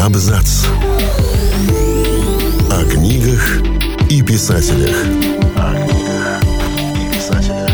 Абзац. О книгах и писателях. О книгах и писателях.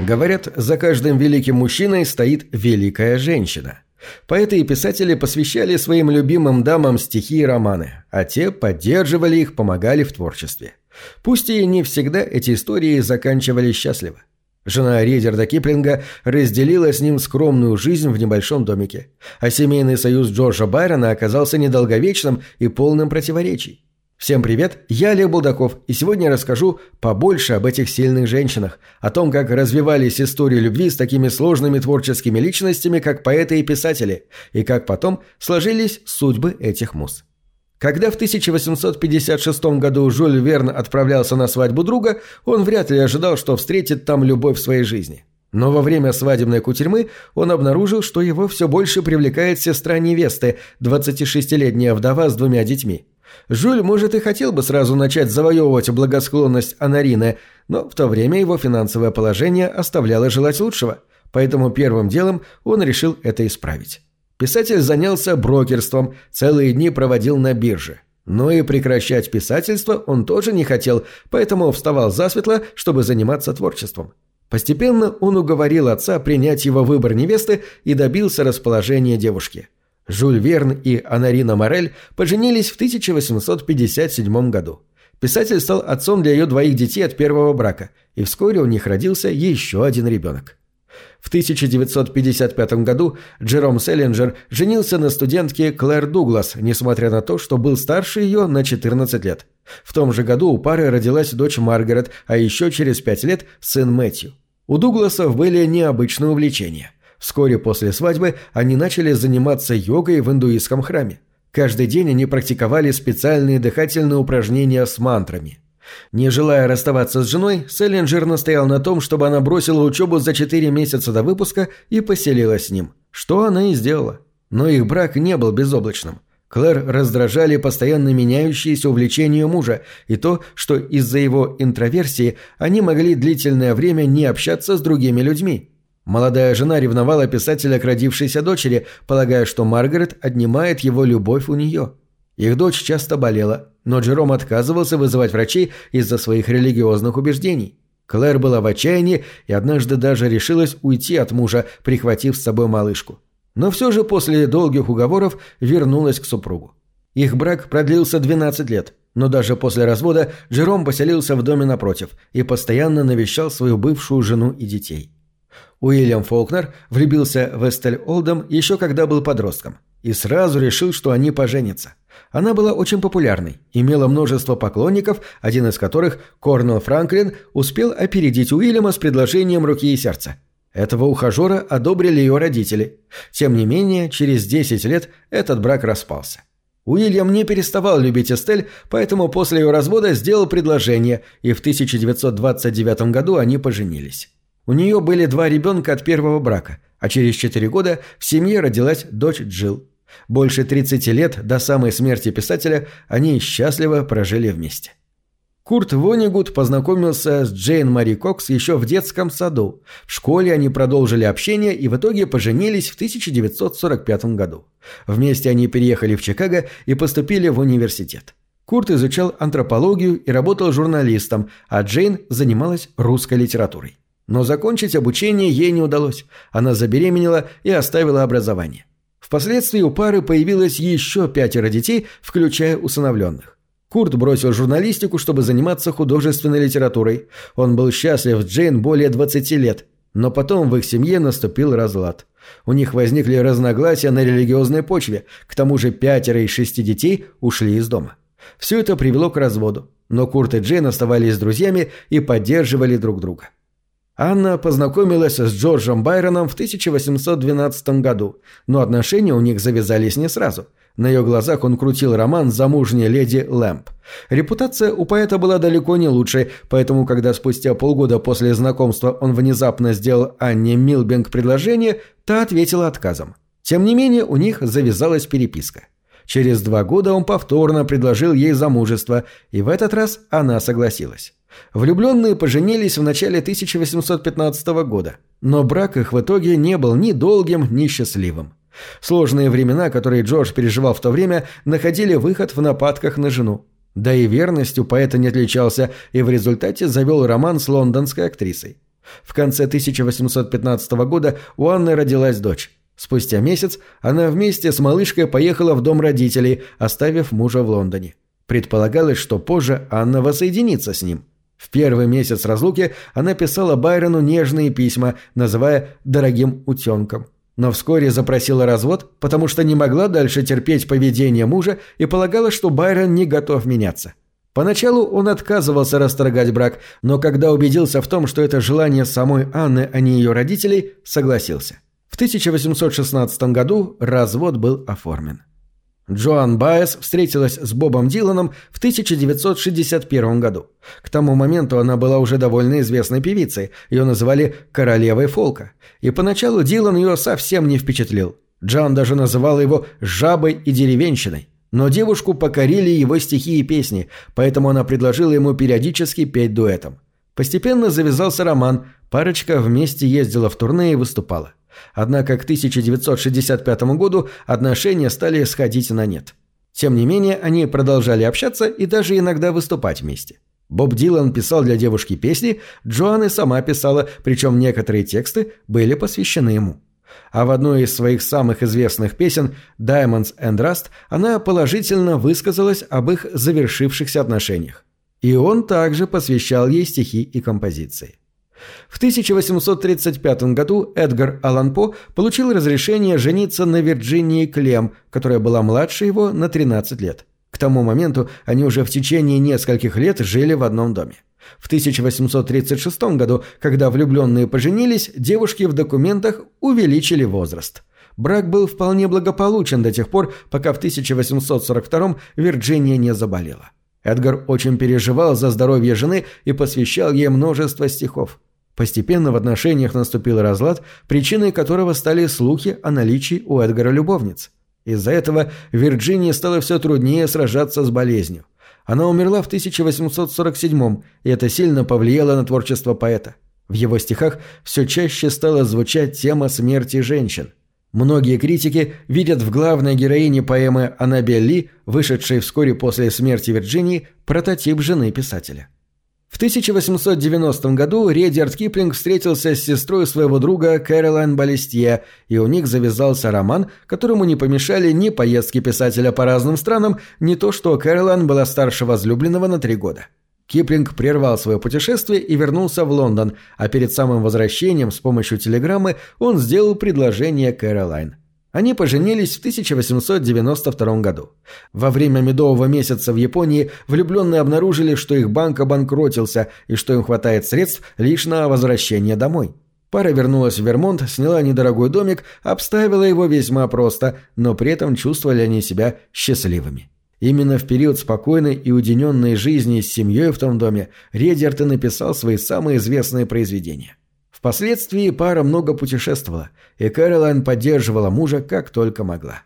Говорят, за каждым великим мужчиной стоит великая женщина. Поэты и писатели посвящали своим любимым дамам стихи и романы, а те поддерживали их, помогали в творчестве. Пусть и не всегда эти истории заканчивались счастливо. Жена Ридерда Киплинга разделила с ним скромную жизнь в небольшом домике, а семейный союз Джорджа Байрона оказался недолговечным и полным противоречий. Всем привет, я Лев Булдаков, и сегодня расскажу побольше об этих сильных женщинах, о том, как развивались истории любви с такими сложными творческими личностями, как поэты и писатели, и как потом сложились судьбы этих муз. Когда в 1856 году Жюль Верн отправлялся на свадьбу друга, он вряд ли ожидал, что встретит там любовь в своей жизни. Но во время свадебной кутерьмы он обнаружил, что его все больше привлекает сестра невесты, 26-летняя вдова с двумя детьми. Жюль, может, и хотел бы сразу начать завоевывать благосклонность Анарины, но в то время его финансовое положение оставляло желать лучшего, поэтому первым делом он решил это исправить. Писатель занялся брокерством, целые дни проводил на бирже. Но и прекращать писательство он тоже не хотел, поэтому вставал засветло, чтобы заниматься творчеством. Постепенно он уговорил отца принять его выбор невесты и добился расположения девушки. Жюль Верн и Анарина Морель поженились в 1857 году. Писатель стал отцом для ее двоих детей от первого брака, и вскоре у них родился еще один ребенок. В 1955 году Джером Селлинджер женился на студентке Клэр Дуглас, несмотря на то, что был старше ее на 14 лет. В том же году у пары родилась дочь Маргарет, а еще через пять лет сын Мэтью. У Дугласов были необычные увлечения. Вскоре после свадьбы они начали заниматься йогой в индуистском храме. Каждый день они практиковали специальные дыхательные упражнения с мантрами – не желая расставаться с женой, Селлинджер настоял на том, чтобы она бросила учебу за четыре месяца до выпуска и поселилась с ним, что она и сделала. Но их брак не был безоблачным. Клэр раздражали постоянно меняющиеся увлечения мужа и то, что из-за его интроверсии они могли длительное время не общаться с другими людьми. Молодая жена ревновала писателя к родившейся дочери, полагая, что Маргарет отнимает его любовь у нее. Их дочь часто болела, но Джером отказывался вызывать врачей из-за своих религиозных убеждений. Клэр была в отчаянии и однажды даже решилась уйти от мужа, прихватив с собой малышку. Но все же после долгих уговоров вернулась к супругу. Их брак продлился 12 лет, но даже после развода Джером поселился в доме напротив и постоянно навещал свою бывшую жену и детей. Уильям Фолкнер влюбился в Эстель Олдом еще когда был подростком и сразу решил, что они поженятся – она была очень популярной, имела множество поклонников, один из которых, Корнел Франклин, успел опередить Уильяма с предложением руки и сердца. Этого ухажера одобрили ее родители. Тем не менее, через 10 лет этот брак распался. Уильям не переставал любить Эстель, поэтому после ее развода сделал предложение, и в 1929 году они поженились. У нее были два ребенка от первого брака, а через 4 года в семье родилась дочь Джилл. Больше 30 лет до самой смерти писателя они счастливо прожили вместе. Курт Вонигут познакомился с Джейн Мари Кокс еще в детском саду. В школе они продолжили общение и в итоге поженились в 1945 году. Вместе они переехали в Чикаго и поступили в университет. Курт изучал антропологию и работал журналистом, а Джейн занималась русской литературой. Но закончить обучение ей не удалось. Она забеременела и оставила образование. Впоследствии у пары появилось еще пятеро детей, включая усыновленных. Курт бросил журналистику, чтобы заниматься художественной литературой. Он был счастлив с Джейн более 20 лет, но потом в их семье наступил разлад. У них возникли разногласия на религиозной почве, к тому же пятеро из шести детей ушли из дома. Все это привело к разводу, но Курт и Джейн оставались друзьями и поддерживали друг друга. Анна познакомилась с Джорджем Байроном в 1812 году, но отношения у них завязались не сразу. На ее глазах он крутил роман с замужней леди Лэмп. Репутация у поэта была далеко не лучшей, поэтому когда спустя полгода после знакомства он внезапно сделал Анне Милбинг предложение, та ответила отказом. Тем не менее, у них завязалась переписка. Через два года он повторно предложил ей замужество, и в этот раз она согласилась. Влюбленные поженились в начале 1815 года, но брак их в итоге не был ни долгим, ни счастливым. Сложные времена, которые Джордж переживал в то время, находили выход в нападках на жену. Да и верностью поэта не отличался и в результате завел роман с лондонской актрисой. В конце 1815 года у Анны родилась дочь. Спустя месяц она вместе с малышкой поехала в дом родителей, оставив мужа в Лондоне. Предполагалось, что позже Анна воссоединится с ним. В первый месяц разлуки она писала Байрону нежные письма, называя «дорогим утенком». Но вскоре запросила развод, потому что не могла дальше терпеть поведение мужа и полагала, что Байрон не готов меняться. Поначалу он отказывался расторгать брак, но когда убедился в том, что это желание самой Анны, а не ее родителей, согласился. В 1816 году развод был оформлен. Джоан Байес встретилась с Бобом Диланом в 1961 году. К тому моменту она была уже довольно известной певицей, ее называли «королевой фолка». И поначалу Дилан ее совсем не впечатлил. Джоан даже называла его «жабой и деревенщиной». Но девушку покорили его стихи и песни, поэтому она предложила ему периодически петь дуэтом. Постепенно завязался роман, парочка вместе ездила в турне и выступала. Однако к 1965 году отношения стали сходить на нет. Тем не менее, они продолжали общаться и даже иногда выступать вместе. Боб Дилан писал для девушки песни, Джоан и сама писала, причем некоторые тексты были посвящены ему. А в одной из своих самых известных песен «Diamonds and Rust» она положительно высказалась об их завершившихся отношениях. И он также посвящал ей стихи и композиции. В 1835 году Эдгар Аллан По получил разрешение жениться на Вирджинии Клем, которая была младше его на 13 лет. К тому моменту они уже в течение нескольких лет жили в одном доме. В 1836 году, когда влюбленные поженились, девушки в документах увеличили возраст. Брак был вполне благополучен до тех пор, пока в 1842 Вирджиния не заболела. Эдгар очень переживал за здоровье жены и посвящал ей множество стихов. Постепенно в отношениях наступил разлад, причиной которого стали слухи о наличии у Эдгара любовниц. Из-за этого Вирджинии стало все труднее сражаться с болезнью. Она умерла в 1847 и это сильно повлияло на творчество поэта. В его стихах все чаще стала звучать тема смерти женщин. Многие критики видят в главной героине поэмы Аннабель Ли, вышедшей вскоре после смерти Вирджинии, прототип жены писателя. В 1890 году Редиард Киплинг встретился с сестрой своего друга Кэролайн Балестье, и у них завязался роман, которому не помешали ни поездки писателя по разным странам, ни то, что Кэролайн была старше возлюбленного на три года. Киплинг прервал свое путешествие и вернулся в Лондон, а перед самым возвращением с помощью телеграммы он сделал предложение Кэролайн. Они поженились в 1892 году. Во время медового месяца в Японии влюбленные обнаружили, что их банк обанкротился и что им хватает средств лишь на возвращение домой. Пара вернулась в Вермонт, сняла недорогой домик, обставила его весьма просто, но при этом чувствовали они себя счастливыми. Именно в период спокойной и уединенной жизни с семьей в том доме Редерт написал свои самые известные произведения – Впоследствии пара много путешествовала, и Кэролайн поддерживала мужа как только могла.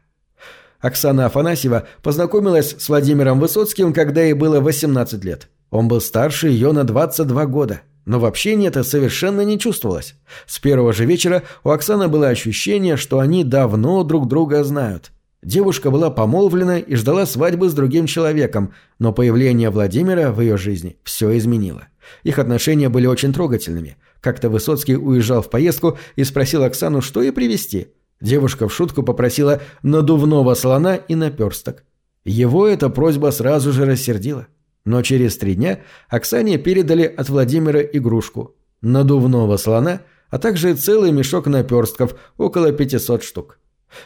Оксана Афанасьева познакомилась с Владимиром Высоцким, когда ей было 18 лет. Он был старше ее на 22 года, но в общении это совершенно не чувствовалось. С первого же вечера у Оксаны было ощущение, что они давно друг друга знают. Девушка была помолвлена и ждала свадьбы с другим человеком, но появление Владимира в ее жизни все изменило. Их отношения были очень трогательными – как-то Высоцкий уезжал в поездку и спросил Оксану, что ей привезти. Девушка в шутку попросила надувного слона и наперсток. Его эта просьба сразу же рассердила. Но через три дня Оксане передали от Владимира игрушку – надувного слона, а также целый мешок наперстков, около 500 штук.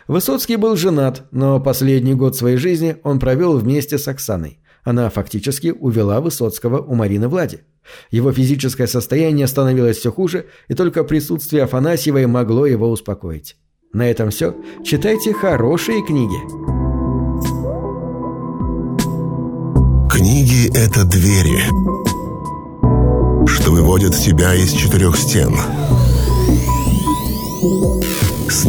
Высоцкий был женат, но последний год своей жизни он провел вместе с Оксаной. Она фактически увела Высоцкого у Марины Влади. Его физическое состояние становилось все хуже, и только присутствие Афанасьевой могло его успокоить. На этом все. Читайте хорошие книги. Книги — это двери, что выводят тебя из четырех стен.